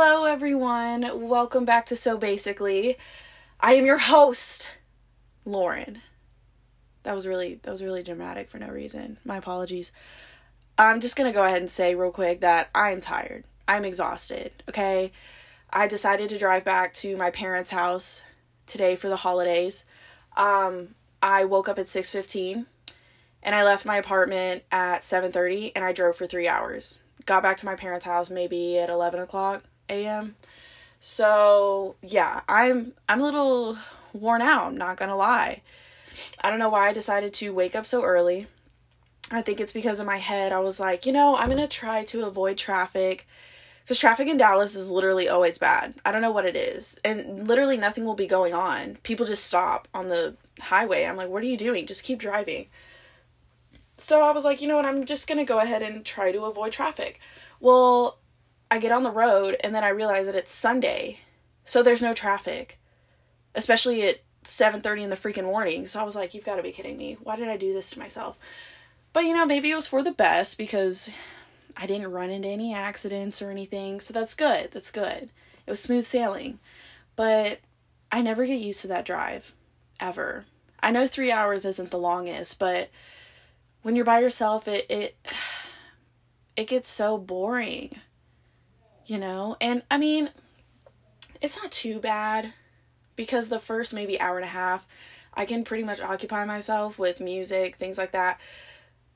Hello, everyone. Welcome back to So Basically. I am your host, Lauren. That was really that was really dramatic for no reason. My apologies. I'm just gonna go ahead and say real quick that I'm tired. I'm exhausted. Okay, I decided to drive back to my parents' house today for the holidays. Um, I woke up at six fifteen, and I left my apartment at seven thirty, and I drove for three hours got back to my parents' house maybe at 11 o'clock a.m. So yeah, I'm I'm a little worn out, I'm not gonna lie. I don't know why I decided to wake up so early. I think it's because in my head I was like, you know, I'm gonna try to avoid traffic. Because traffic in Dallas is literally always bad. I don't know what it is. And literally nothing will be going on. People just stop on the highway. I'm like, what are you doing? Just keep driving. So I was like, you know what, I'm just gonna go ahead and try to avoid traffic. Well, I get on the road and then I realize that it's Sunday, so there's no traffic, especially at 7:30 in the freaking morning. So I was like, you've got to be kidding me. Why did I do this to myself? But you know, maybe it was for the best because I didn't run into any accidents or anything. So that's good. That's good. It was smooth sailing. But I never get used to that drive ever. I know 3 hours isn't the longest, but when you're by yourself, it it it gets so boring. You know? And I mean, it's not too bad because the first maybe hour and a half I can pretty much occupy myself with music, things like that.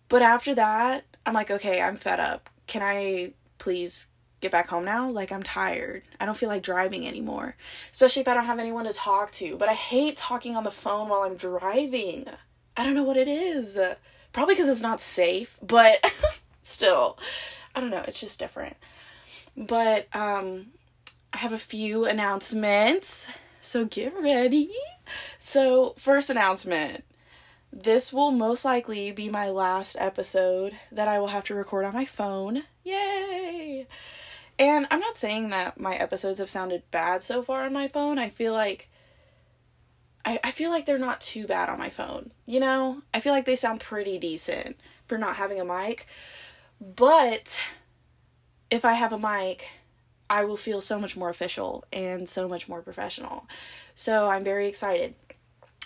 But after that, I'm like, okay, I'm fed up. Can I please get back home now? Like, I'm tired. I don't feel like driving anymore, especially if I don't have anyone to talk to. But I hate talking on the phone while I'm driving. I don't know what it is. Probably because it's not safe, but still, I don't know. It's just different. But um, I have a few announcements, so get ready. So, first announcement this will most likely be my last episode that I will have to record on my phone. Yay! And I'm not saying that my episodes have sounded bad so far on my phone. I feel like I, I feel like they're not too bad on my phone. You know? I feel like they sound pretty decent for not having a mic. But if I have a mic, I will feel so much more official and so much more professional. So I'm very excited.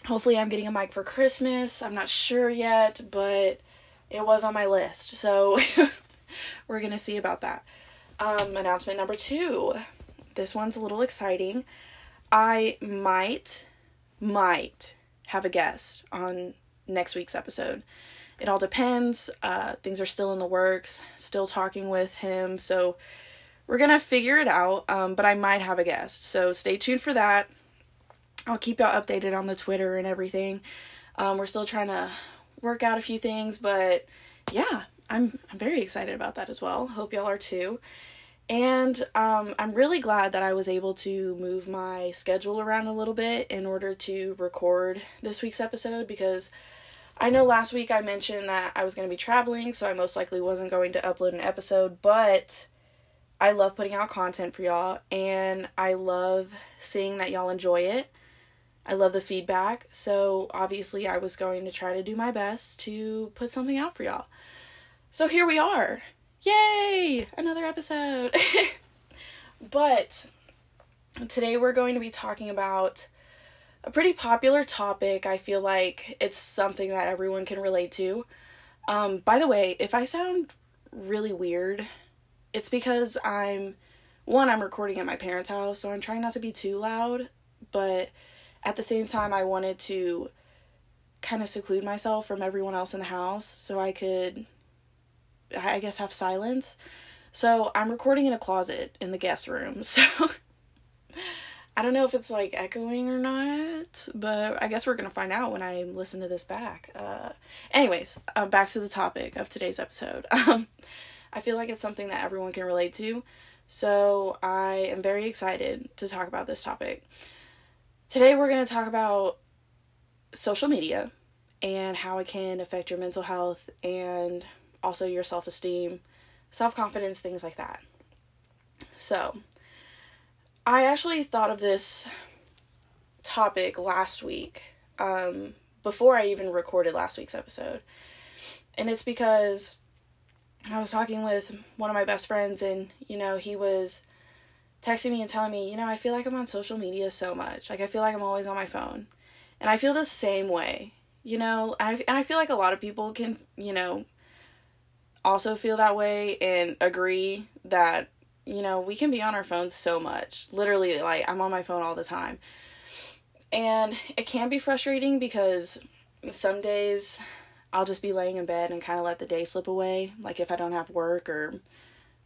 Hopefully, I'm getting a mic for Christmas. I'm not sure yet, but it was on my list. So we're going to see about that. Um, announcement number two. This one's a little exciting. I might might have a guest on next week's episode. It all depends. Uh, things are still in the works, still talking with him. So we're going to figure it out. Um, but I might have a guest. So stay tuned for that. I'll keep y'all updated on the Twitter and everything. Um, we're still trying to work out a few things, but yeah, I'm I'm very excited about that as well. Hope y'all are too. And um, I'm really glad that I was able to move my schedule around a little bit in order to record this week's episode because I know last week I mentioned that I was going to be traveling, so I most likely wasn't going to upload an episode, but I love putting out content for y'all and I love seeing that y'all enjoy it. I love the feedback, so obviously I was going to try to do my best to put something out for y'all. So here we are. Yay! Another episode. but today we're going to be talking about a pretty popular topic. I feel like it's something that everyone can relate to. Um, by the way, if I sound really weird, it's because I'm one, I'm recording at my parents' house, so I'm trying not to be too loud, but at the same time, I wanted to kind of seclude myself from everyone else in the house so I could I guess have silence. So I'm recording in a closet in the guest room. So I don't know if it's like echoing or not, but I guess we're gonna find out when I listen to this back. Uh, anyways, uh, back to the topic of today's episode. Um, I feel like it's something that everyone can relate to, so I am very excited to talk about this topic. Today we're gonna talk about social media and how it can affect your mental health and also your self esteem, self confidence, things like that. So, I actually thought of this topic last week, um, before I even recorded last week's episode. And it's because I was talking with one of my best friends, and you know, he was texting me and telling me, you know, I feel like I'm on social media so much. Like I feel like I'm always on my phone. And I feel the same way, you know, and I, and I feel like a lot of people can, you know, also feel that way and agree that, you know, we can be on our phones so much. Literally, like, I'm on my phone all the time. And it can be frustrating because some days I'll just be laying in bed and kind of let the day slip away. Like if I don't have work or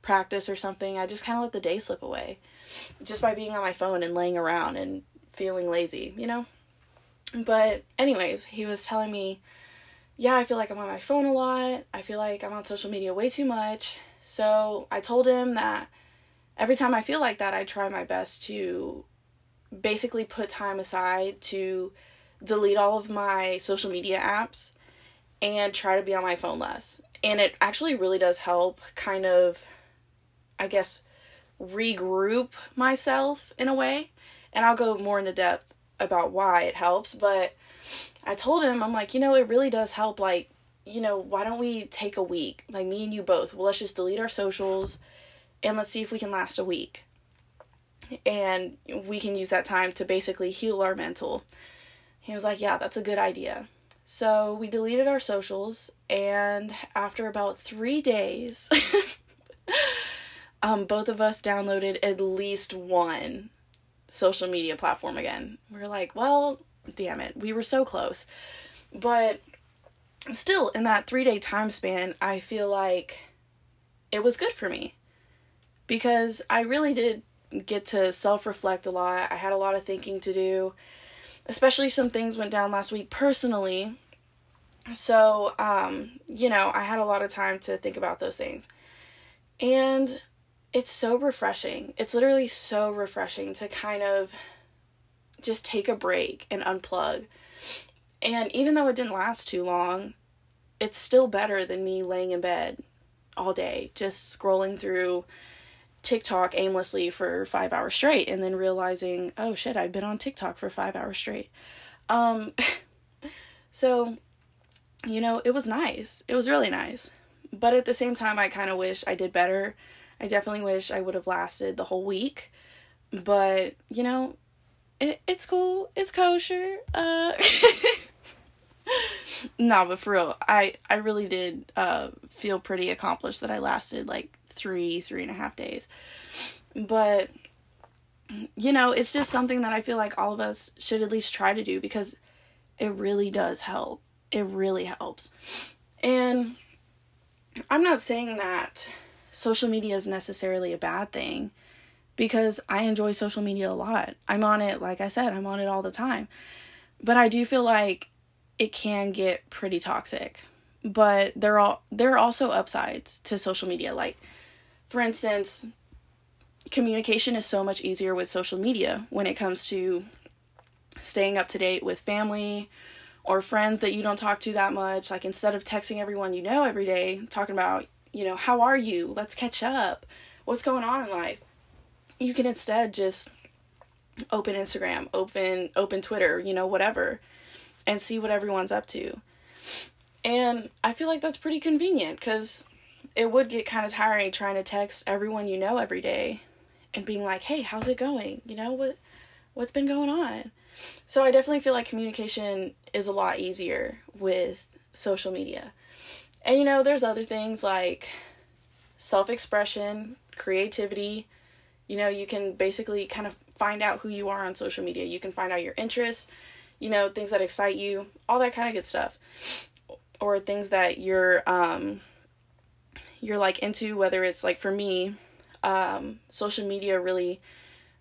practice or something, I just kind of let the day slip away just by being on my phone and laying around and feeling lazy, you know? But, anyways, he was telling me, yeah, I feel like I'm on my phone a lot. I feel like I'm on social media way too much. So I told him that every time I feel like that, I try my best to basically put time aside to delete all of my social media apps and try to be on my phone less. And it actually really does help kind of, I guess, regroup myself in a way. And I'll go more into depth about why it helps. But I told him, I'm like, you know, it really does help. Like, you know, why don't we take a week? Like, me and you both. Well, let's just delete our socials and let's see if we can last a week. And we can use that time to basically heal our mental. He was like, yeah, that's a good idea. So we deleted our socials, and after about three days, um, both of us downloaded at least one social media platform again. We are like, well, damn it, we were so close. But still, in that three day time span, I feel like it was good for me because I really did get to self reflect a lot. I had a lot of thinking to do especially some things went down last week personally. So, um, you know, I had a lot of time to think about those things. And it's so refreshing. It's literally so refreshing to kind of just take a break and unplug. And even though it didn't last too long, it's still better than me laying in bed all day, just scrolling through TikTok aimlessly for five hours straight and then realizing, oh shit, I've been on TikTok for five hours straight. Um, so, you know, it was nice. It was really nice. But at the same time, I kind of wish I did better. I definitely wish I would have lasted the whole week. But, you know, it, it's cool. It's kosher. Uh, no, but for real, I, I really did uh, feel pretty accomplished that I lasted like three, three and a half days. But, you know, it's just something that I feel like all of us should at least try to do because it really does help. It really helps. And I'm not saying that social media is necessarily a bad thing because I enjoy social media a lot. I'm on it, like I said, I'm on it all the time. But I do feel like it can get pretty toxic. But there are there are also upsides to social media. Like for instance, communication is so much easier with social media when it comes to staying up to date with family or friends that you don't talk to that much. Like instead of texting everyone you know every day, talking about, you know, how are you? Let's catch up. What's going on in life? You can instead just open Instagram, open open Twitter, you know, whatever, and see what everyone's up to. And I feel like that's pretty convenient cuz it would get kind of tiring trying to text everyone you know every day and being like, "Hey, how's it going? You know what what's been going on?" So I definitely feel like communication is a lot easier with social media. And you know, there's other things like self-expression, creativity. You know, you can basically kind of find out who you are on social media. You can find out your interests, you know, things that excite you, all that kind of good stuff. Or things that you're um you're like into whether it's like for me um, social media really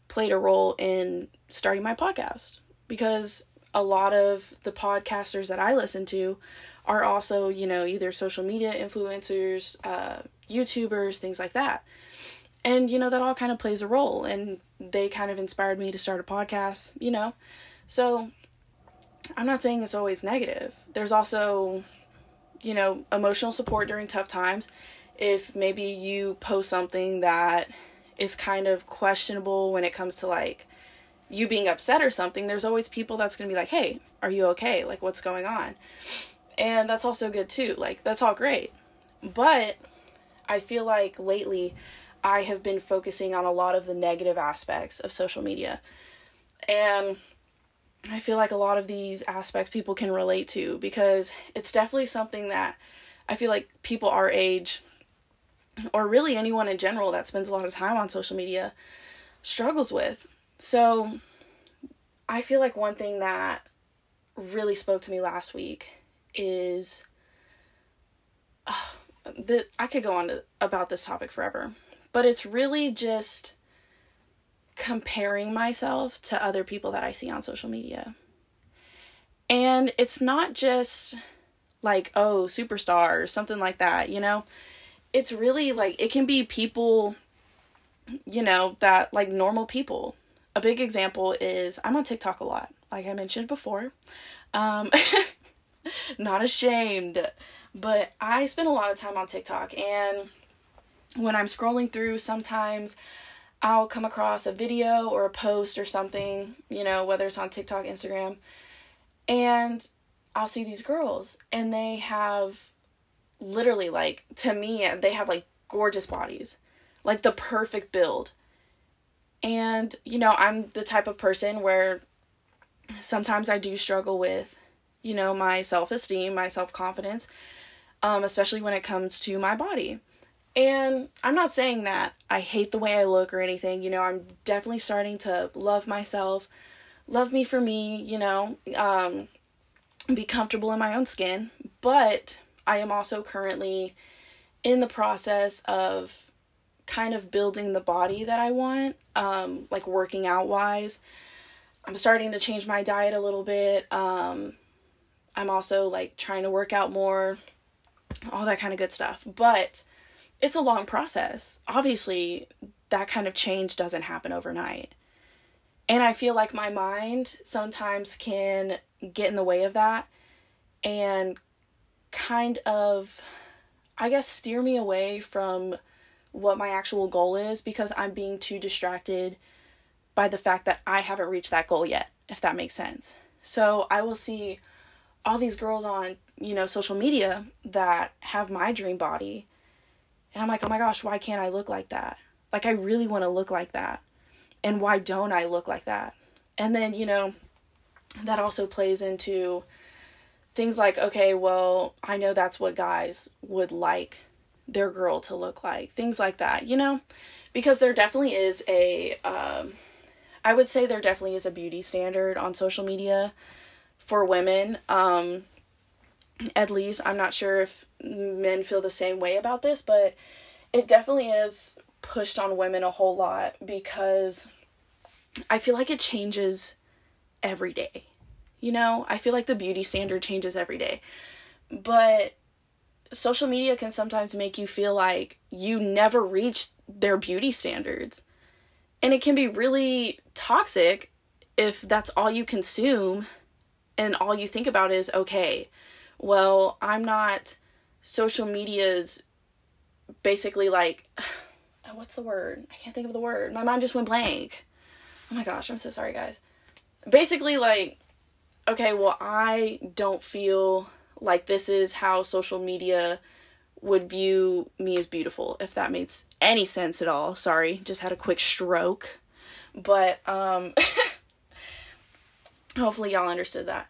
played a role in starting my podcast because a lot of the podcasters that I listen to are also, you know, either social media influencers, uh, YouTubers, things like that. And, you know, that all kind of plays a role. And they kind of inspired me to start a podcast, you know. So I'm not saying it's always negative. There's also, you know, emotional support during tough times if maybe you post something that is kind of questionable when it comes to like you being upset or something, there's always people that's going to be like, "Hey, are you okay? Like what's going on?" And that's also good too. Like that's all great. But I feel like lately I have been focusing on a lot of the negative aspects of social media. And I feel like a lot of these aspects people can relate to because it's definitely something that I feel like people our age or really anyone in general that spends a lot of time on social media struggles with. So I feel like one thing that really spoke to me last week is uh, that I could go on to, about this topic forever, but it's really just comparing myself to other people that I see on social media. And it's not just like, oh, superstar or something like that, you know? It's really like, it can be people, you know, that like normal people. A big example is I'm on TikTok a lot, like I mentioned before. Um, not ashamed, but I spend a lot of time on TikTok, and when I'm scrolling through, sometimes I'll come across a video or a post or something, you know, whether it's on TikTok, Instagram, and I'll see these girls, and they have literally, like, to me, they have like gorgeous bodies, like the perfect build. And, you know, I'm the type of person where sometimes I do struggle with, you know, my self esteem, my self confidence, um, especially when it comes to my body. And I'm not saying that I hate the way I look or anything, you know, I'm definitely starting to love myself, love me for me, you know, um, be comfortable in my own skin. But I am also currently in the process of kind of building the body that I want, um, like working out wise. I'm starting to change my diet a little bit. Um, I'm also like trying to work out more, all that kind of good stuff. But it's a long process. Obviously, that kind of change doesn't happen overnight. And I feel like my mind sometimes can get in the way of that and kind of, I guess, steer me away from what my actual goal is because I'm being too distracted by the fact that I haven't reached that goal yet, if that makes sense. So I will see all these girls on, you know, social media that have my dream body. And I'm like, oh my gosh, why can't I look like that? Like, I really want to look like that. And why don't I look like that? And then, you know, that also plays into things like, okay, well, I know that's what guys would like their girl to look like. Things like that, you know? Because there definitely is a, um, I would say there definitely is a beauty standard on social media for women. Um, at least I'm not sure if men feel the same way about this, but it definitely is pushed on women a whole lot because I feel like it changes every day. You know, I feel like the beauty standard changes every day. But social media can sometimes make you feel like you never reach their beauty standards. And it can be really toxic if that's all you consume and all you think about is, okay, well, I'm not social media's basically like, what's the word? I can't think of the word. My mind just went blank. Oh my gosh, I'm so sorry, guys. Basically, like, okay, well, I don't feel like this is how social media would view me as beautiful, if that makes any sense at all. Sorry, just had a quick stroke. But um hopefully y'all understood that.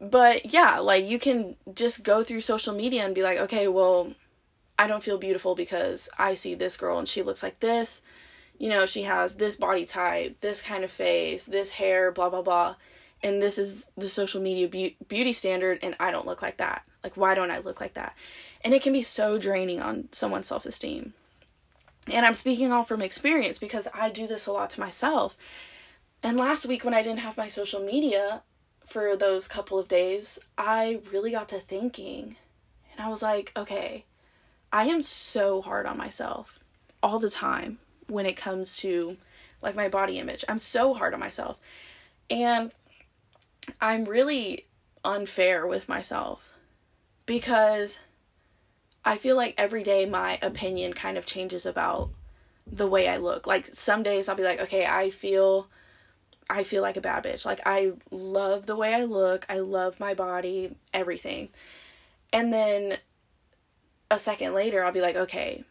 But yeah, like you can just go through social media and be like, okay, well, I don't feel beautiful because I see this girl and she looks like this. You know, she has this body type, this kind of face, this hair, blah blah blah. And this is the social media be- beauty standard and I don't look like that. Like why don't I look like that? And it can be so draining on someone's self esteem. And I'm speaking all from experience because I do this a lot to myself. And last week, when I didn't have my social media for those couple of days, I really got to thinking. And I was like, okay, I am so hard on myself all the time when it comes to like my body image. I'm so hard on myself. And I'm really unfair with myself because I feel like every day my opinion kind of changes about the way I look. Like some days I'll be like, okay, I feel I feel like a bad bitch. Like I love the way I look. I love my body, everything. And then a second later I'll be like, okay,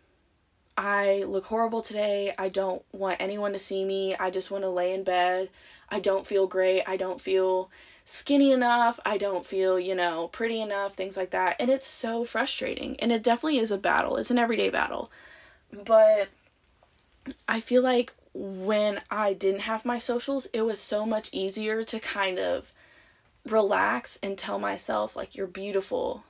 I look horrible today. I don't want anyone to see me. I just want to lay in bed. I don't feel great. I don't feel skinny enough. I don't feel, you know, pretty enough, things like that. And it's so frustrating. And it definitely is a battle. It's an everyday battle. But I feel like when I didn't have my socials, it was so much easier to kind of relax and tell myself, like, you're beautiful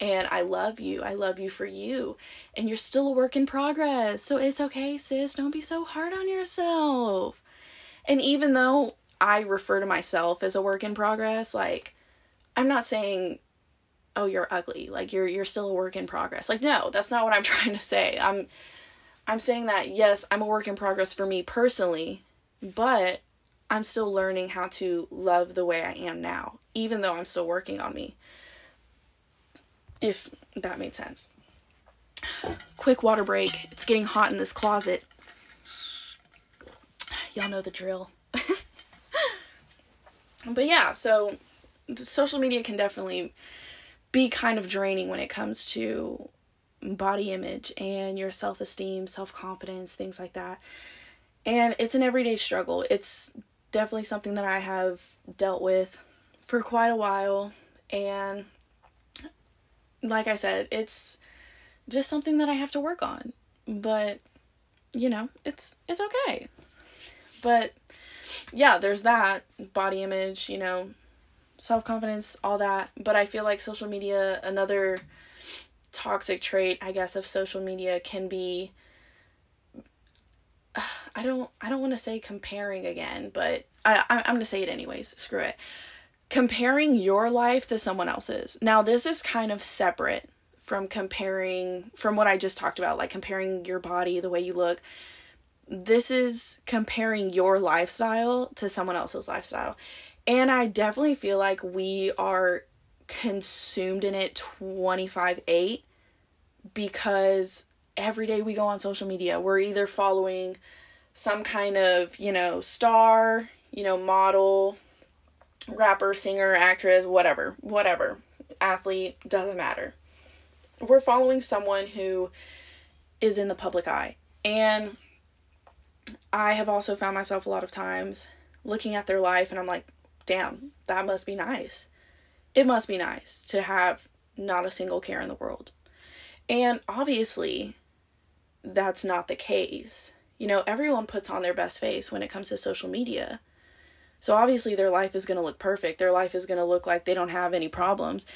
and I love you. I love you for you. And you're still a work in progress. So it's okay, sis. Don't be so hard on yourself. And even though I refer to myself as a work in progress, like, I'm not saying oh you're ugly like you're you're still a work in progress like no that's not what i'm trying to say i'm I'm saying that yes, I'm a work in progress for me personally, but I'm still learning how to love the way I am now, even though I'm still working on me. If that made sense. Quick water break. It's getting hot in this closet. Y'all know the drill. but yeah, so social media can definitely be kind of draining when it comes to body image and your self esteem, self confidence, things like that. And it's an everyday struggle. It's definitely something that I have dealt with for quite a while. And like I said, it's just something that I have to work on. But you know, it's it's okay. But yeah, there's that body image, you know, self confidence, all that. But I feel like social media, another toxic trait, I guess, of social media can be I don't I don't want to say comparing again, but I I'm going to say it anyways. Screw it. Comparing your life to someone else's. Now, this is kind of separate from comparing from what I just talked about, like comparing your body, the way you look. This is comparing your lifestyle to someone else's lifestyle. And I definitely feel like we are consumed in it 25 8 because every day we go on social media, we're either following some kind of, you know, star, you know, model, rapper, singer, actress, whatever, whatever, athlete, doesn't matter. We're following someone who is in the public eye. And I have also found myself a lot of times looking at their life and I'm like, damn, that must be nice it must be nice to have not a single care in the world. And obviously, that's not the case. You know, everyone puts on their best face when it comes to social media. So obviously, their life is going to look perfect. Their life is going to look like they don't have any problems.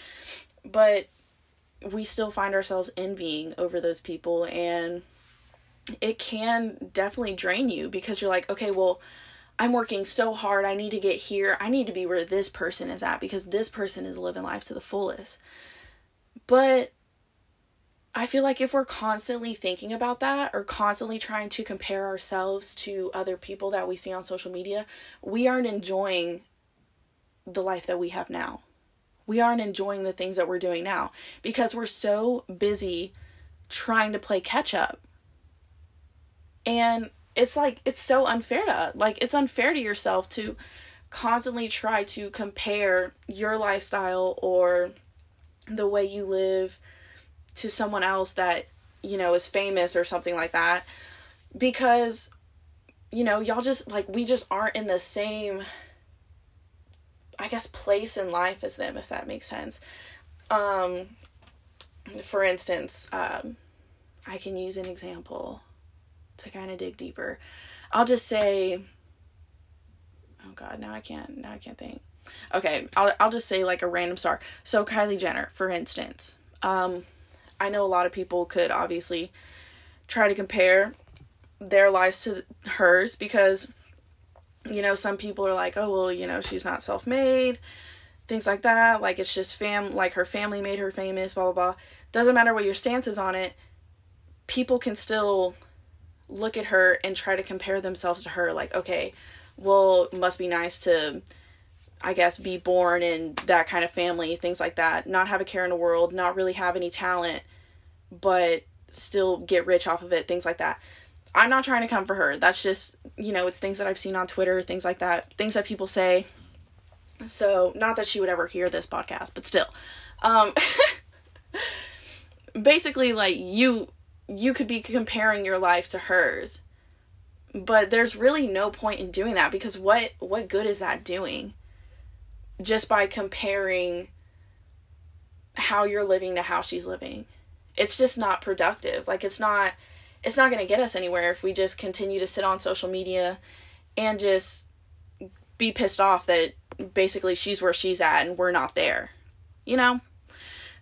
But we still find ourselves envying over those people, and it can definitely drain you because you're like, okay, well, I'm working so hard. I need to get here. I need to be where this person is at because this person is living life to the fullest. But I feel like if we're constantly thinking about that or constantly trying to compare ourselves to other people that we see on social media, we aren't enjoying the life that we have now. We aren't enjoying the things that we're doing now because we're so busy trying to play catch up. And it's like it's so unfair to like it's unfair to yourself to constantly try to compare your lifestyle or the way you live to someone else that you know is famous or something like that. Because you know y'all just like we just aren't in the same i guess place in life as them if that makes sense. Um for instance um i can use an example to kind of dig deeper. I'll just say Oh god, now I can't now I can't think. Okay, I'll I'll just say like a random star. So Kylie Jenner, for instance. Um I know a lot of people could obviously try to compare their lives to hers because you know, some people are like, "Oh, well, you know, she's not self-made." Things like that, like it's just fam like her family made her famous, blah blah blah. Doesn't matter what your stance is on it. People can still look at her and try to compare themselves to her like okay well must be nice to i guess be born in that kind of family things like that. Not have a care in the world not really have any talent but still get rich off of it things like that. I'm not trying to come for her. That's just you know it's things that i've seen on twitter things like that things that people say. So not that she would ever hear this podcast but still. Um basically like you you could be comparing your life to hers. But there's really no point in doing that because what what good is that doing? Just by comparing how you're living to how she's living. It's just not productive. Like it's not it's not going to get us anywhere if we just continue to sit on social media and just be pissed off that basically she's where she's at and we're not there. You know?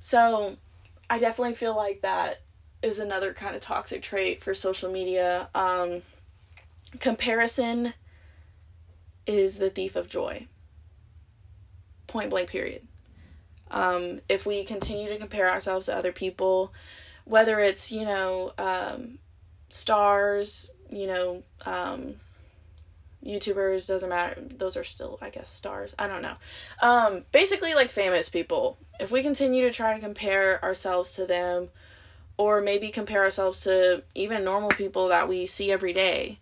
So I definitely feel like that is another kind of toxic trait for social media. Um, comparison is the thief of joy. Point blank, period. Um, if we continue to compare ourselves to other people, whether it's, you know, um, stars, you know, um, YouTubers, doesn't matter. Those are still, I guess, stars. I don't know. Um, basically, like famous people. If we continue to try to compare ourselves to them, or maybe compare ourselves to even normal people that we see every day,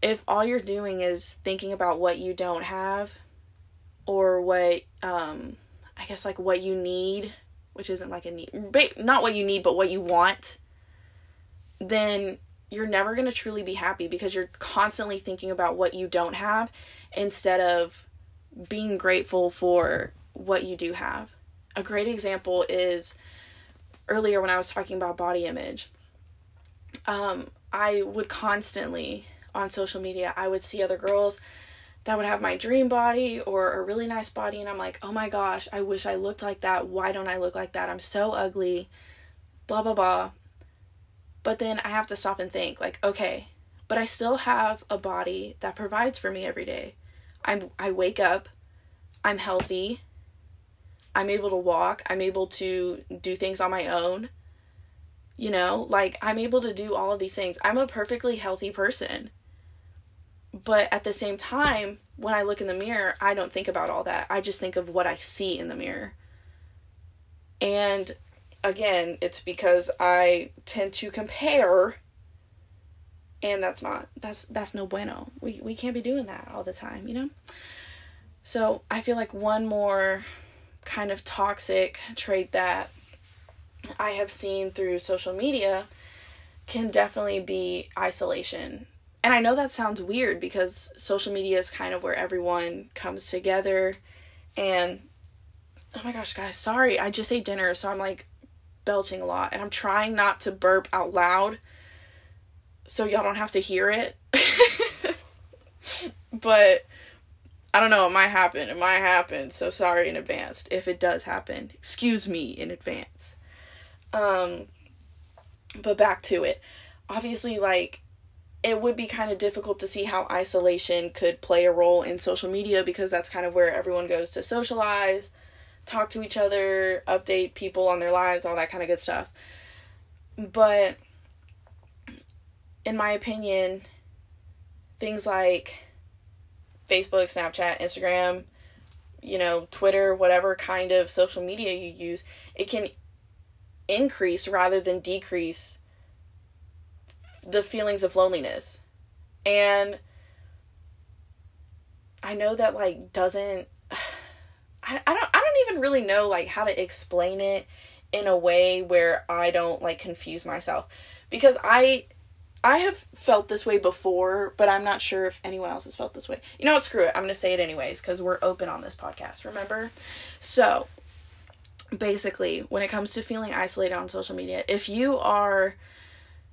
if all you're doing is thinking about what you don't have, or what, um, I guess, like what you need, which isn't like a need, not what you need, but what you want, then you're never going to truly be happy because you're constantly thinking about what you don't have instead of being grateful for what you do have. A great example is earlier when I was talking about body image. Um, I would constantly on social media, I would see other girls that would have my dream body or a really nice body, and I'm like, oh my gosh, I wish I looked like that. Why don't I look like that? I'm so ugly. Blah, blah, blah. But then I have to stop and think like, okay, but I still have a body that provides for me every day. I'm I wake up, I'm healthy. I'm able to walk, I'm able to do things on my own. You know, like I'm able to do all of these things. I'm a perfectly healthy person. But at the same time, when I look in the mirror, I don't think about all that. I just think of what I see in the mirror. And again, it's because I tend to compare and that's not that's that's no bueno. We we can't be doing that all the time, you know? So, I feel like one more kind of toxic trait that I have seen through social media can definitely be isolation. And I know that sounds weird because social media is kind of where everyone comes together and oh my gosh, guys, sorry. I just ate dinner, so I'm like belching a lot and I'm trying not to burp out loud so y'all don't have to hear it. but I don't know, it might happen. It might happen. So sorry in advance if it does happen. Excuse me in advance. Um but back to it. Obviously like it would be kind of difficult to see how isolation could play a role in social media because that's kind of where everyone goes to socialize talk to each other, update people on their lives, all that kind of good stuff. But in my opinion, things like Facebook, Snapchat, Instagram, you know, Twitter, whatever kind of social media you use, it can increase rather than decrease the feelings of loneliness. And I know that like doesn't I, I don't I don't even really know like how to explain it in a way where I don't like confuse myself because I I have felt this way before, but I'm not sure if anyone else has felt this way. You know what? Screw it. I'm going to say it anyways because we're open on this podcast, remember? So, basically, when it comes to feeling isolated on social media, if you are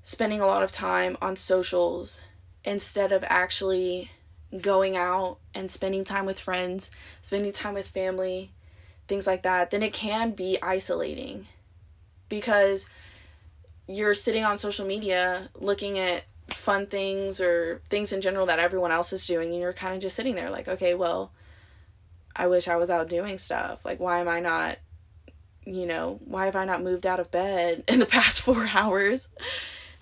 spending a lot of time on socials instead of actually going out and spending time with friends, spending time with family, things like that, then it can be isolating because you're sitting on social media looking at fun things or things in general that everyone else is doing and you're kind of just sitting there like, okay, well, I wish I was out doing stuff. Like why am I not you know, why have I not moved out of bed in the past 4 hours?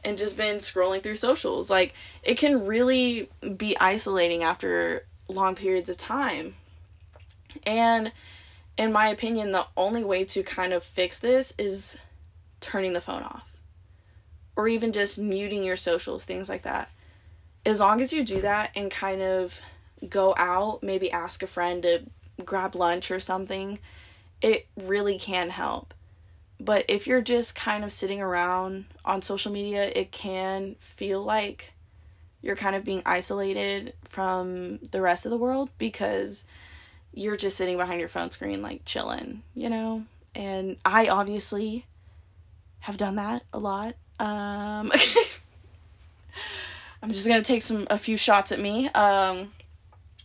and just been scrolling through socials. Like it can really be isolating after long periods of time. And in my opinion, the only way to kind of fix this is turning the phone off or even just muting your socials, things like that. As long as you do that and kind of go out, maybe ask a friend to grab lunch or something, it really can help. but if you're just kind of sitting around on social media, it can feel like you're kind of being isolated from the rest of the world because you're just sitting behind your phone screen like chilling, you know? And I obviously have done that a lot. Um I'm just to take some a few shots at me. Um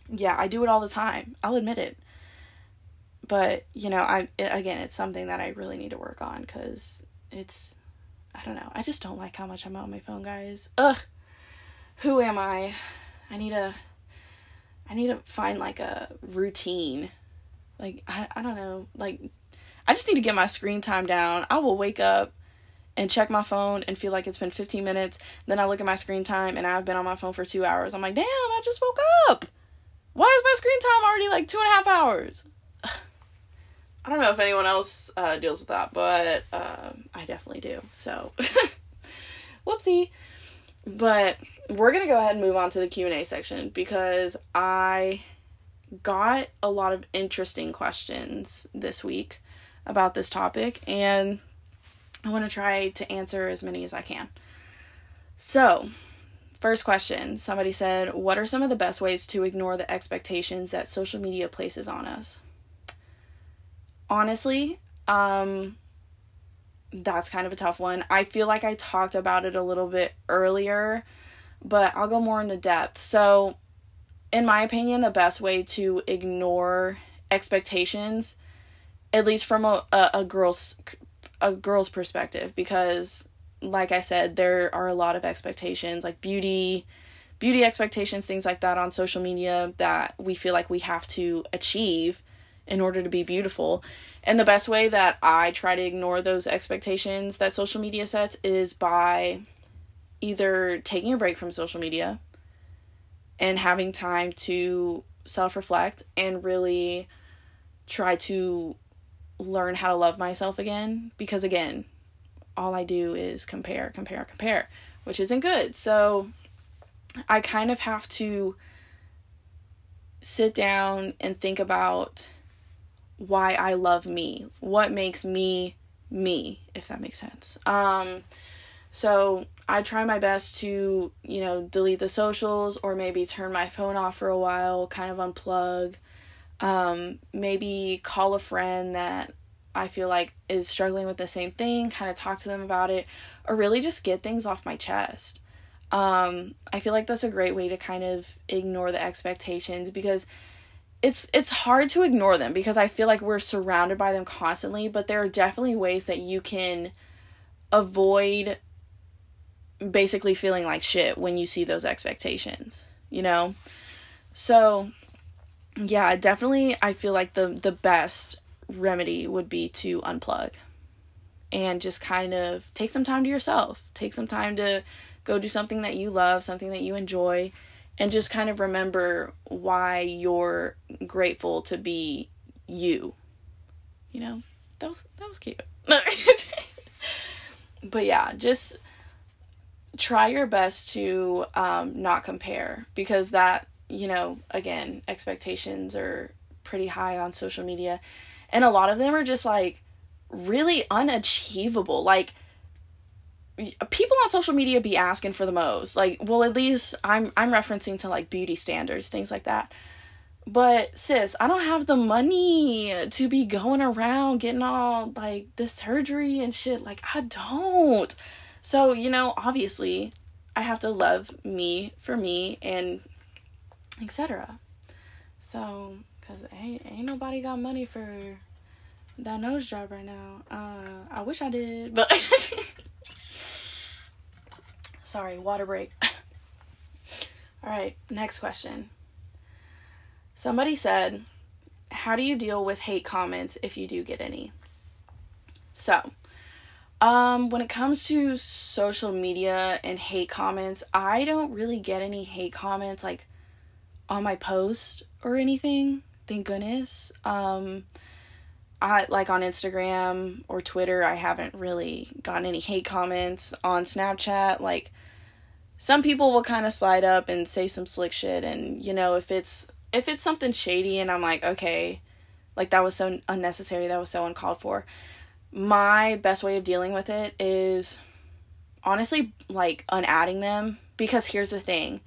yeah, I do it all the time. I'll admit it. But, you know, I again, it's something that I really need to work on cuz it's I don't know. I just don't like how much I'm on my phone, guys. Ugh. Who am I? I need a I need to find like a routine. Like I I don't know. Like I just need to get my screen time down. I will wake up and check my phone and feel like it's been 15 minutes. Then I look at my screen time and I've been on my phone for two hours. I'm like, damn, I just woke up. Why is my screen time already like two and a half hours? I don't know if anyone else uh, deals with that, but uh, I definitely do. So, whoopsie. But we're gonna go ahead and move on to the Q and A section because I got a lot of interesting questions this week about this topic, and I want to try to answer as many as I can. So, first question somebody said, What are some of the best ways to ignore the expectations that social media places on us? Honestly, um, that's kind of a tough one. I feel like I talked about it a little bit earlier, but I'll go more into depth. So, in my opinion, the best way to ignore expectations, at least from a, a, a girl's a girl's perspective, because like I said, there are a lot of expectations, like beauty, beauty expectations, things like that on social media that we feel like we have to achieve in order to be beautiful. And the best way that I try to ignore those expectations that social media sets is by either taking a break from social media and having time to self reflect and really try to learn how to love myself again. Because again, all I do is compare, compare, compare, which isn't good. So I kind of have to sit down and think about why I love me, what makes me me, if that makes sense. Um, so I try my best to, you know, delete the socials or maybe turn my phone off for a while, kind of unplug. Um, maybe call a friend that I feel like is struggling with the same thing, kind of talk to them about it, or really just get things off my chest. Um, I feel like that's a great way to kind of ignore the expectations because it's it's hard to ignore them because I feel like we're surrounded by them constantly, but there are definitely ways that you can avoid basically feeling like shit when you see those expectations, you know? So yeah, definitely I feel like the the best remedy would be to unplug and just kind of take some time to yourself. Take some time to go do something that you love, something that you enjoy and just kind of remember why you're grateful to be you. You know, that was that was cute. but yeah, just try your best to um, not compare because that you know again expectations are pretty high on social media. And a lot of them are just like really unachievable. Like people on social media be asking for the most. Like well at least i'm i'm referencing to like beauty standards things like that. But sis i don't have the money to be going around getting all like this surgery and shit. Like i don't. So you know obviously i have to love me for me and etc so because ain't, ain't nobody got money for that nose job right now uh i wish i did but Sorry, water break. All right, next question. Somebody said, How do you deal with hate comments if you do get any? So, um, when it comes to social media and hate comments, I don't really get any hate comments like on my post or anything. Thank goodness. Um, I like on Instagram or Twitter, I haven't really gotten any hate comments. On Snapchat, like some people will kind of slide up and say some slick shit and you know if it's if it's something shady and i'm like okay like that was so unnecessary that was so uncalled for my best way of dealing with it is honestly like unadding them because here's the thing.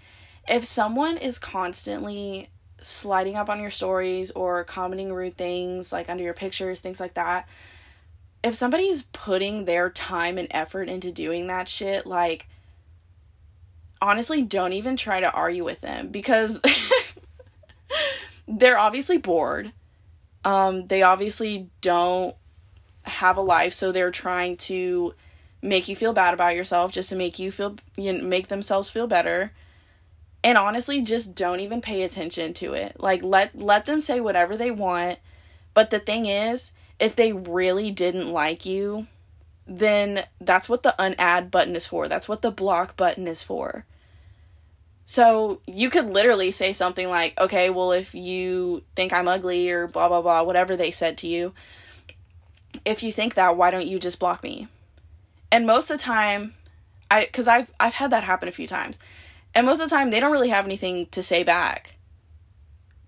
If someone is constantly sliding up on your stories or commenting rude things like under your pictures, things like that, if somebody's putting their time and effort into doing that shit, like honestly don't even try to argue with them because they're obviously bored. Um, they obviously don't have a life, so they're trying to make you feel bad about yourself just to make you feel you know, make themselves feel better. And honestly, just don't even pay attention to it. Like let let them say whatever they want. But the thing is, if they really didn't like you, then that's what the unadd button is for. That's what the block button is for. So you could literally say something like, okay, well, if you think I'm ugly or blah, blah, blah, whatever they said to you, if you think that, why don't you just block me? And most of the time, I, cause I've, I've had that happen a few times. And most of the time, they don't really have anything to say back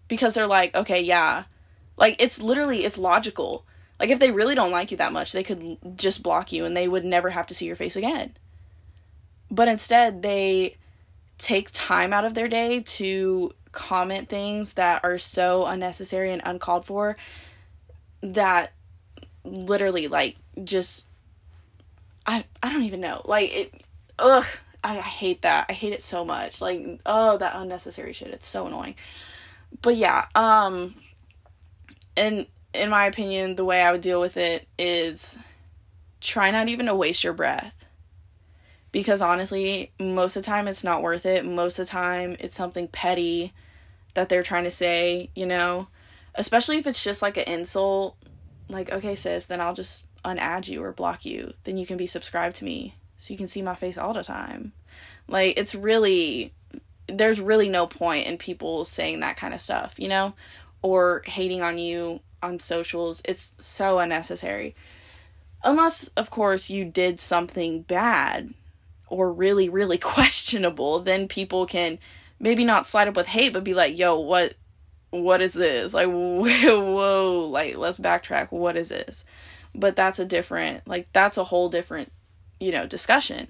because they're like, okay, yeah. Like, it's literally, it's logical. Like, if they really don't like you that much, they could just block you and they would never have to see your face again. But instead, they take time out of their day to comment things that are so unnecessary and uncalled for that literally like just I I don't even know. Like it ugh, I, hate that. I hate it so much. Like, oh, that unnecessary shit. It's so annoying. But yeah, um and in my opinion, the way I would deal with it is try not even to waste your breath because honestly, most of the time it's not worth it. Most of the time it's something petty that they're trying to say, you know, especially if it's just like an insult, like, okay, sis, then I'll just unadd you or block you. Then you can be subscribed to me so you can see my face all the time. Like, it's really, there's really no point in people saying that kind of stuff, you know, or hating on you on socials. It's so unnecessary. Unless, of course, you did something bad or really really questionable then people can maybe not slide up with hate but be like yo what what is this? Like whoa like let's backtrack. What is this? But that's a different like that's a whole different you know discussion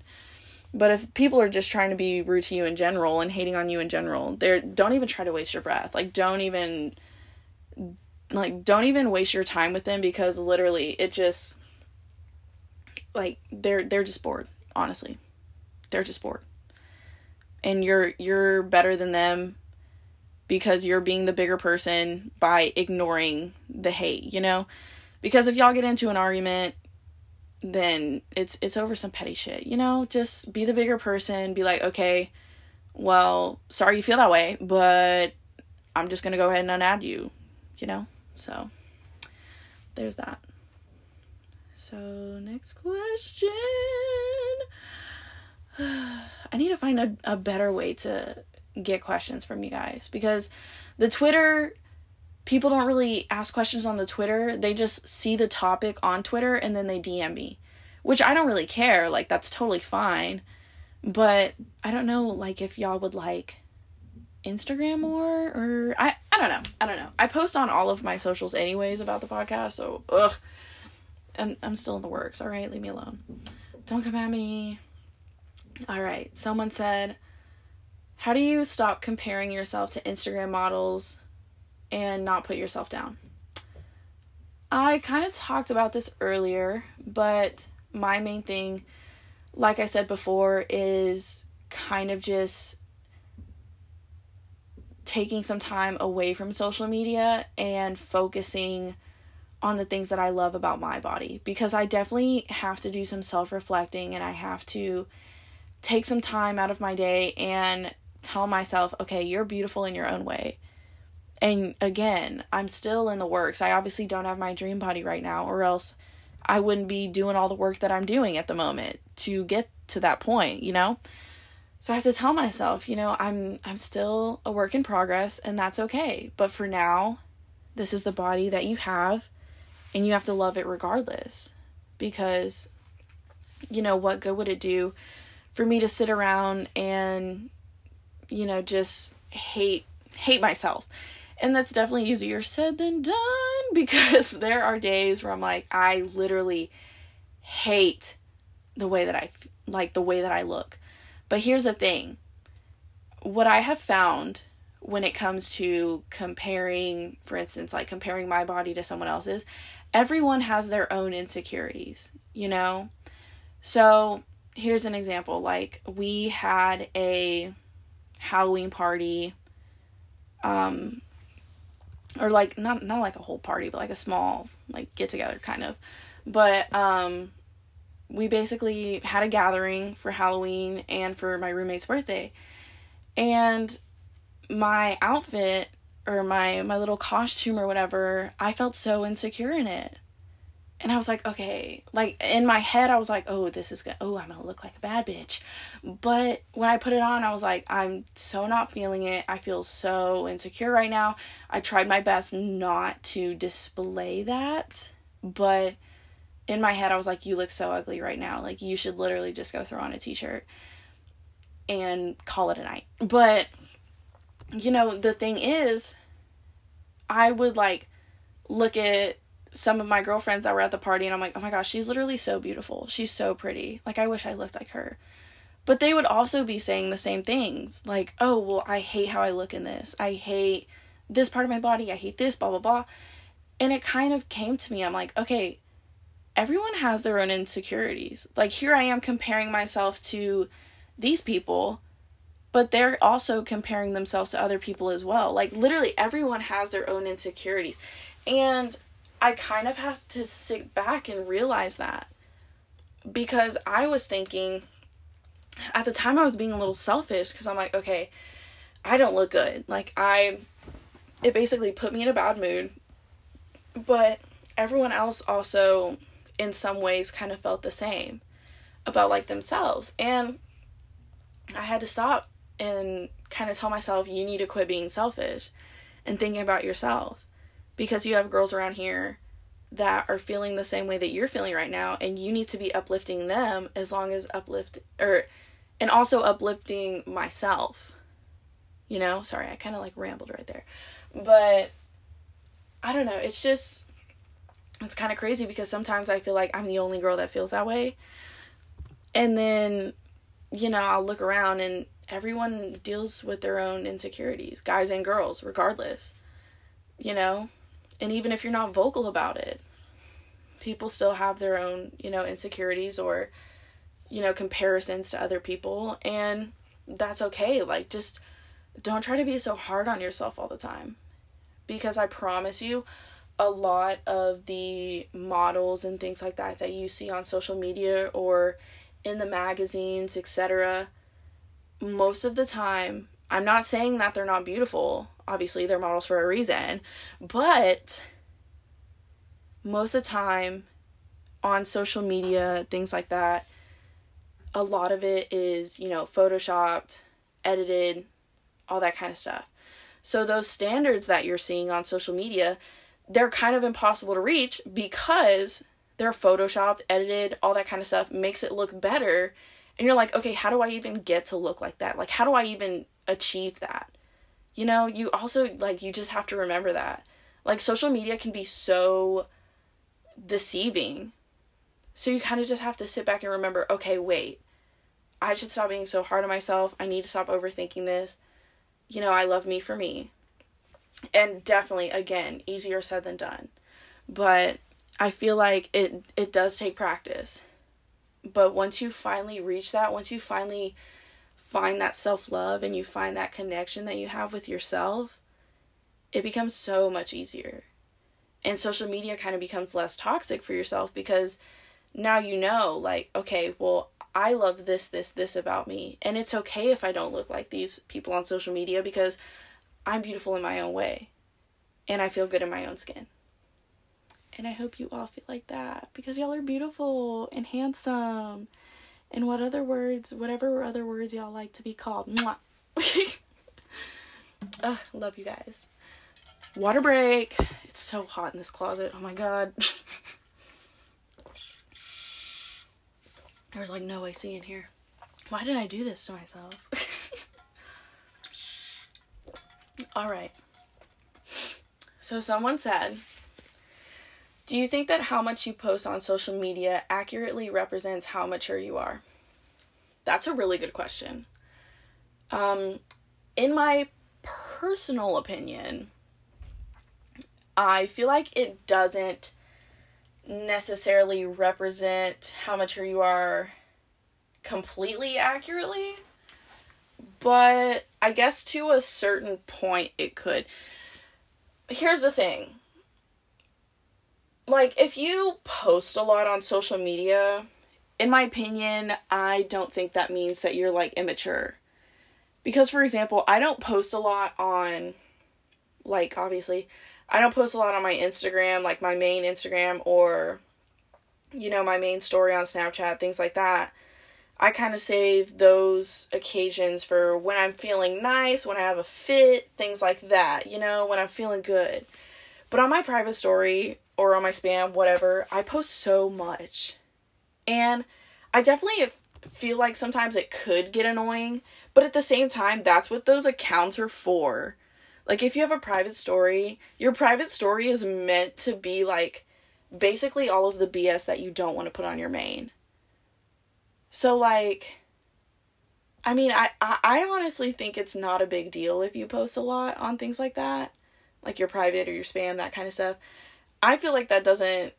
but if people are just trying to be rude to you in general and hating on you in general they don't even try to waste your breath like don't even like don't even waste your time with them because literally it just like they're they're just bored honestly they're just bored. And you're you're better than them because you're being the bigger person by ignoring the hate, you know? Because if y'all get into an argument, then it's it's over some petty shit, you know? Just be the bigger person, be like, "Okay, well, sorry you feel that way, but I'm just going to go ahead and unadd you." You know? So, there's that. So, next question. I need to find a, a better way to get questions from you guys because the Twitter people don't really ask questions on the Twitter. They just see the topic on Twitter and then they DM me, which I don't really care. Like that's totally fine. But I don't know like if y'all would like Instagram more or I I don't know. I don't know. I post on all of my socials anyways about the podcast, so ugh. I'm I'm still in the works. All right, leave me alone. Don't come at me. All right. Someone said, How do you stop comparing yourself to Instagram models and not put yourself down? I kind of talked about this earlier, but my main thing, like I said before, is kind of just taking some time away from social media and focusing on the things that I love about my body because I definitely have to do some self reflecting and I have to take some time out of my day and tell myself, okay, you're beautiful in your own way. And again, I'm still in the works. I obviously don't have my dream body right now, or else I wouldn't be doing all the work that I'm doing at the moment to get to that point, you know? So I have to tell myself, you know, I'm I'm still a work in progress and that's okay. But for now, this is the body that you have and you have to love it regardless. Because you know, what good would it do for me to sit around and you know just hate hate myself And that's definitely easier said than done because there are days where I'm like, I literally hate the way that I like the way that I look. But here's the thing what I have found when it comes to comparing, for instance, like comparing my body to someone else's, everyone has their own insecurities, you know? So here's an example like, we had a Halloween party um or like not not like a whole party but like a small like get together kind of. But um we basically had a gathering for Halloween and for my roommate's birthday. And my outfit or my my little costume or whatever I felt so insecure in it and I was like, okay, like in my head, I was like, oh, this is good. Oh, I'm gonna look like a bad bitch. But when I put it on, I was like, I'm so not feeling it. I feel so insecure right now. I tried my best not to display that, but in my head, I was like, you look so ugly right now. Like, you should literally just go throw on a t shirt and call it a night. But, you know, the thing is, I would like look at some of my girlfriends that were at the party and I'm like, "Oh my gosh, she's literally so beautiful. She's so pretty. Like I wish I looked like her." But they would also be saying the same things. Like, "Oh, well, I hate how I look in this. I hate this part of my body. I hate this, blah blah blah." And it kind of came to me. I'm like, "Okay, everyone has their own insecurities. Like here I am comparing myself to these people, but they're also comparing themselves to other people as well. Like literally everyone has their own insecurities. And I kind of have to sit back and realize that because I was thinking at the time I was being a little selfish because I'm like, okay, I don't look good. Like, I, it basically put me in a bad mood. But everyone else also, in some ways, kind of felt the same about like themselves. And I had to stop and kind of tell myself, you need to quit being selfish and thinking about yourself because you have girls around here that are feeling the same way that you're feeling right now and you need to be uplifting them as long as uplift or and also uplifting myself. You know? Sorry i kind of like rambled right there. But i don't know it's just it's kind of crazy because sometimes i feel like i'm the only girl that feels that way. And then you know i'll look around and everyone deals with their own insecurities guys and girls regardless. You know and even if you're not vocal about it people still have their own you know insecurities or you know comparisons to other people and that's okay. Like just don't try to be so hard on yourself all the time because i promise you a lot of the models and things like that that you see on social media or in the magazines etc most of the time i'm not saying that they're not beautiful obviously they're models for a reason, but most of the time on social media, things like that, a lot of it is, you know, photoshopped, edited, all that kind of stuff. So those standards that you're seeing on social media, they're kind of impossible to reach because they're photoshopped, edited, all that kind of stuff makes it look better. And you're like, okay, how do I even get to look like that? Like, how do I even achieve that? You know, you also like you just have to remember that. Like social media can be so deceiving. So you kind of just have to sit back and remember, okay, wait. I should stop being so hard on myself. I need to stop overthinking this. You know, I love me for me. And definitely again, easier said than done. But I feel like it it does take practice. But once you finally reach that, once you finally find that self love and you find that connection that you have with yourself, it becomes so much easier. And social media kind of becomes less toxic for yourself because now you know, like, okay, well, I love this, this, this about me. And it's okay if I don't look like these people on social media because I'm beautiful in my own way and I feel good in my own skin. And I hope you all feel like that because y'all are beautiful and handsome and what other words, whatever other words y'all like to be called. Mwah. Love you guys. Water break. It's so hot in this closet. Oh my god. There's like no AC in here. Why did I do this to myself? All right. So someone said, Do you think that how much you post on social media accurately represents how mature you are? That's a really good question. Um, in my personal opinion, I feel like it doesn't necessarily represent how mature you are completely accurately, but I guess to a certain point it could. Here's the thing like, if you post a lot on social media, in my opinion, I don't think that means that you're like immature. Because, for example, I don't post a lot on, like, obviously, I don't post a lot on my Instagram, like my main Instagram or, you know, my main story on Snapchat, things like that. I kind of save those occasions for when I'm feeling nice, when I have a fit, things like that, you know, when I'm feeling good. But on my private story or on my spam, whatever, I post so much. And I definitely feel like sometimes it could get annoying, but at the same time, that's what those accounts are for. Like, if you have a private story, your private story is meant to be like basically all of the BS that you don't want to put on your main. So, like, I mean, I, I, I honestly think it's not a big deal if you post a lot on things like that, like your private or your spam, that kind of stuff. I feel like that doesn't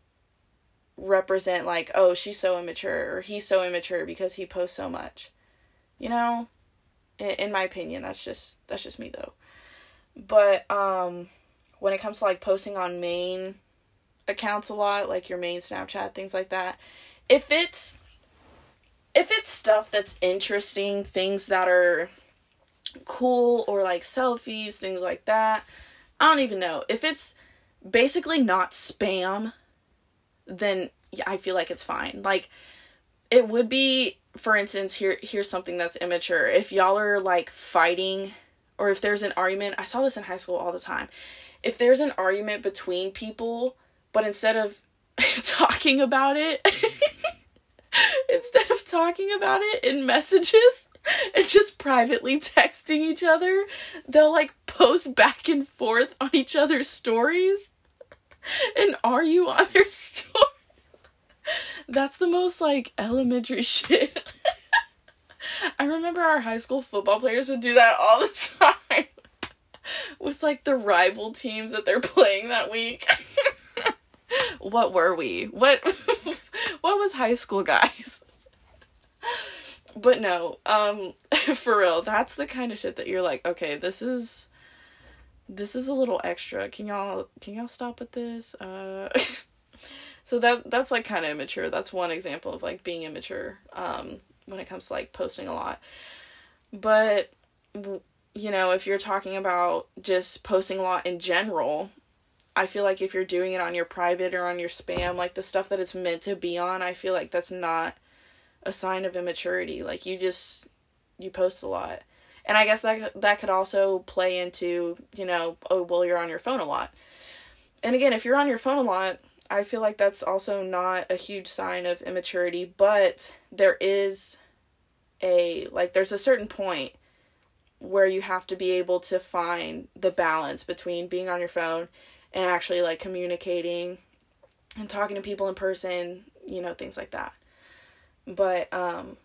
represent like, oh, she's so immature or he's so immature because he posts so much. You know? In, in my opinion, that's just that's just me though. But um when it comes to like posting on main accounts a lot, like your main Snapchat, things like that, if it's if it's stuff that's interesting, things that are cool or like selfies, things like that, I don't even know. If it's basically not spam, then I feel like it's fine. Like it would be for instance, here here's something that's immature. If y'all are like fighting or if there's an argument, I saw this in high school all the time. If there's an argument between people, but instead of talking about it, instead of talking about it in messages and just privately texting each other, they'll like post back and forth on each other's stories and are you on their story? That's the most like elementary shit. I remember our high school football players would do that all the time with like the rival teams that they're playing that week. what were we? What what was high school guys? But no, um for real, that's the kind of shit that you're like, okay, this is this is a little extra. Can y'all can y'all stop with this? Uh so that that's like kind of immature. That's one example of like being immature um when it comes to like posting a lot. But you know, if you're talking about just posting a lot in general, I feel like if you're doing it on your private or on your spam, like the stuff that it's meant to be on, I feel like that's not a sign of immaturity. Like you just you post a lot. And I guess that that could also play into, you know, oh well you're on your phone a lot. And again, if you're on your phone a lot, I feel like that's also not a huge sign of immaturity, but there is a like there's a certain point where you have to be able to find the balance between being on your phone and actually like communicating and talking to people in person, you know, things like that. But um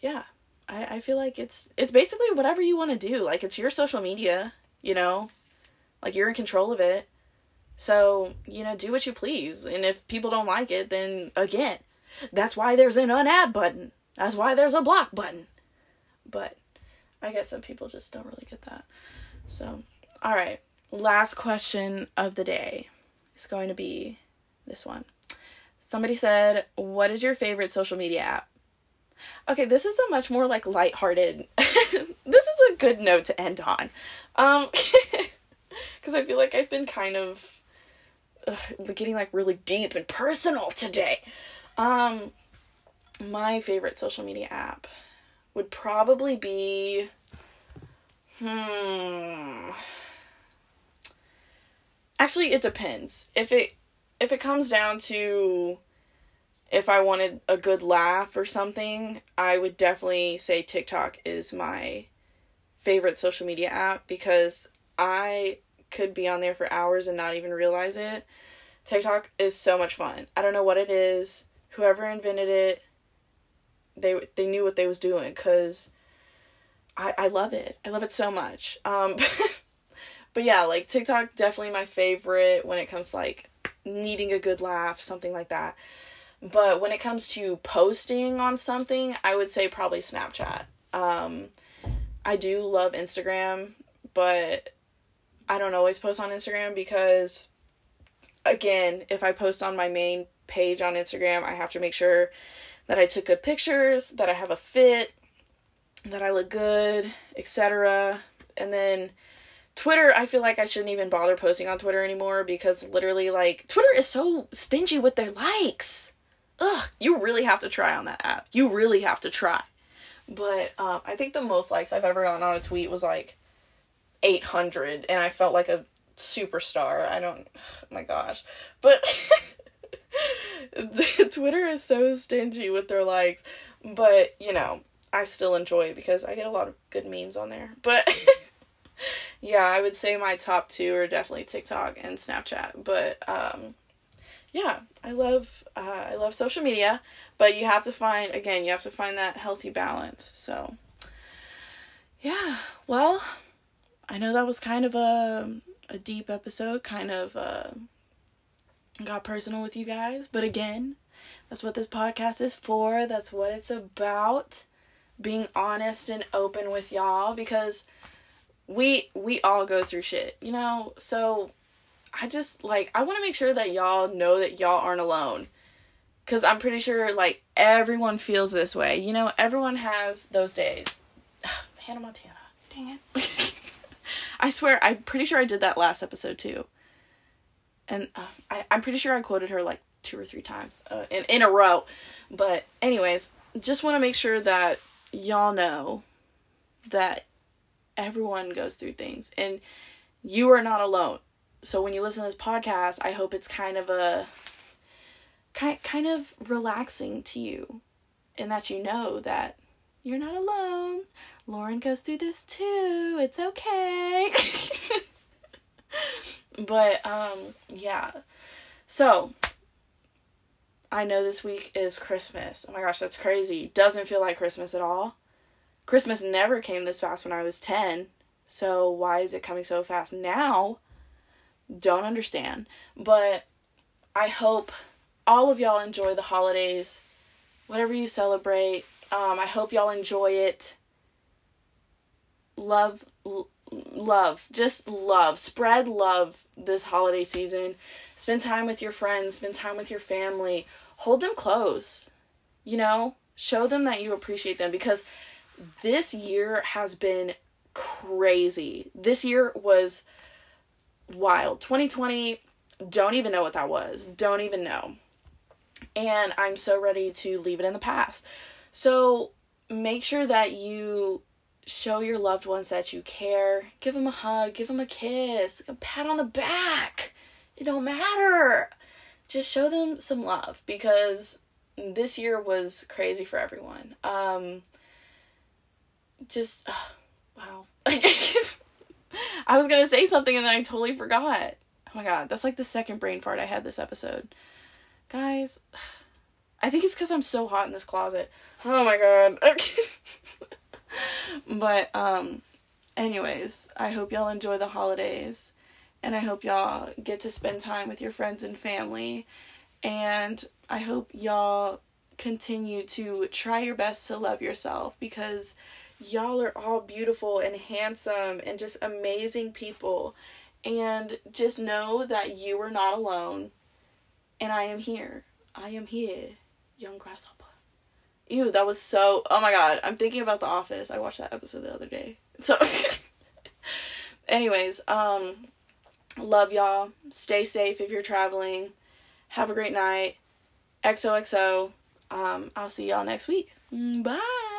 yeah, I I feel like it's it's basically whatever you want to do. Like it's your social media, you know? Like you're in control of it. So, you know, do what you please. And if people don't like it, then again, that's why there's an unadd button. That's why there's a block button. But I guess some people just don't really get that. So, all right. Last question of the day is going to be this one. Somebody said, "What is your favorite social media app?" Okay, this is a much more like lighthearted. this is a good note to end on. Um cuz I feel like I've been kind of ugh, getting like really deep and personal today. Um my favorite social media app would probably be hmm actually it depends if it if it comes down to if i wanted a good laugh or something i would definitely say tiktok is my favorite social media app because i could be on there for hours and not even realize it. TikTok is so much fun. I don't know what it is. Whoever invented it, they they knew what they was doing cuz I I love it. I love it so much. Um but yeah, like TikTok definitely my favorite when it comes to like needing a good laugh, something like that. But when it comes to posting on something, I would say probably Snapchat. Um, I do love Instagram, but I don't always post on Instagram because, again, if I post on my main page on Instagram, I have to make sure that I took good pictures, that I have a fit, that I look good, etc. And then Twitter, I feel like I shouldn't even bother posting on Twitter anymore because literally, like, Twitter is so stingy with their likes. Ugh, you really have to try on that app. You really have to try. But um, I think the most likes I've ever gotten on a tweet was like 800, and I felt like a superstar. I don't, oh my gosh. But Twitter is so stingy with their likes. But, you know, I still enjoy it because I get a lot of good memes on there. But yeah, I would say my top two are definitely TikTok and Snapchat. But um, yeah, I love uh, I love social media, but you have to find again, you have to find that healthy balance. So yeah, well, I know that was kind of a a deep episode, kind of uh, got personal with you guys, but again, that's what this podcast is for. That's what it's about. Being honest and open with y'all because we we all go through shit, you know? So I just like I want to make sure that y'all know that y'all aren't alone. Cuz I'm pretty sure like everyone feels this way. You know, everyone has those days. Hannah Montana. Dang it. I swear I'm pretty sure I did that last episode too. And uh, I I'm pretty sure I quoted her like two or three times uh, in in a row. But anyways, just want to make sure that y'all know that everyone goes through things and you are not alone. So when you listen to this podcast, I hope it's kind of a kind kind of relaxing to you and that you know that you're not alone. Lauren goes through this too. It's okay. but um yeah. So, I know this week is Christmas. Oh my gosh, that's crazy. Doesn't feel like Christmas at all. Christmas never came this fast when I was 10. So why is it coming so fast now? Don't understand. But I hope all of y'all enjoy the holidays. Whatever you celebrate. Um, I hope y'all enjoy it. Love, l- love, just love. Spread love this holiday season. Spend time with your friends, spend time with your family. Hold them close. You know, show them that you appreciate them because this year has been crazy. This year was wild. 2020, don't even know what that was. Don't even know. And I'm so ready to leave it in the past. So make sure that you show your loved ones that you care. Give them a hug, give them a kiss, a pat on the back. It don't matter. Just show them some love because this year was crazy for everyone. Um just wow. I was gonna say something and then I totally forgot. Oh my god, that's like the second brain fart I had this episode. Guys, I think it's because I'm so hot in this closet. Oh my god. but, um, anyways, I hope y'all enjoy the holidays. And I hope y'all get to spend time with your friends and family. And I hope y'all continue to try your best to love yourself because y'all are all beautiful and handsome and just amazing people. And just know that you are not alone. And I am here. I am here, young grasshopper. Ew, that was so. Oh my god, I'm thinking about The Office. I watched that episode the other day. So, anyways, um, love y'all. Stay safe if you're traveling. Have a great night. XOXO. Um, I'll see y'all next week. Bye.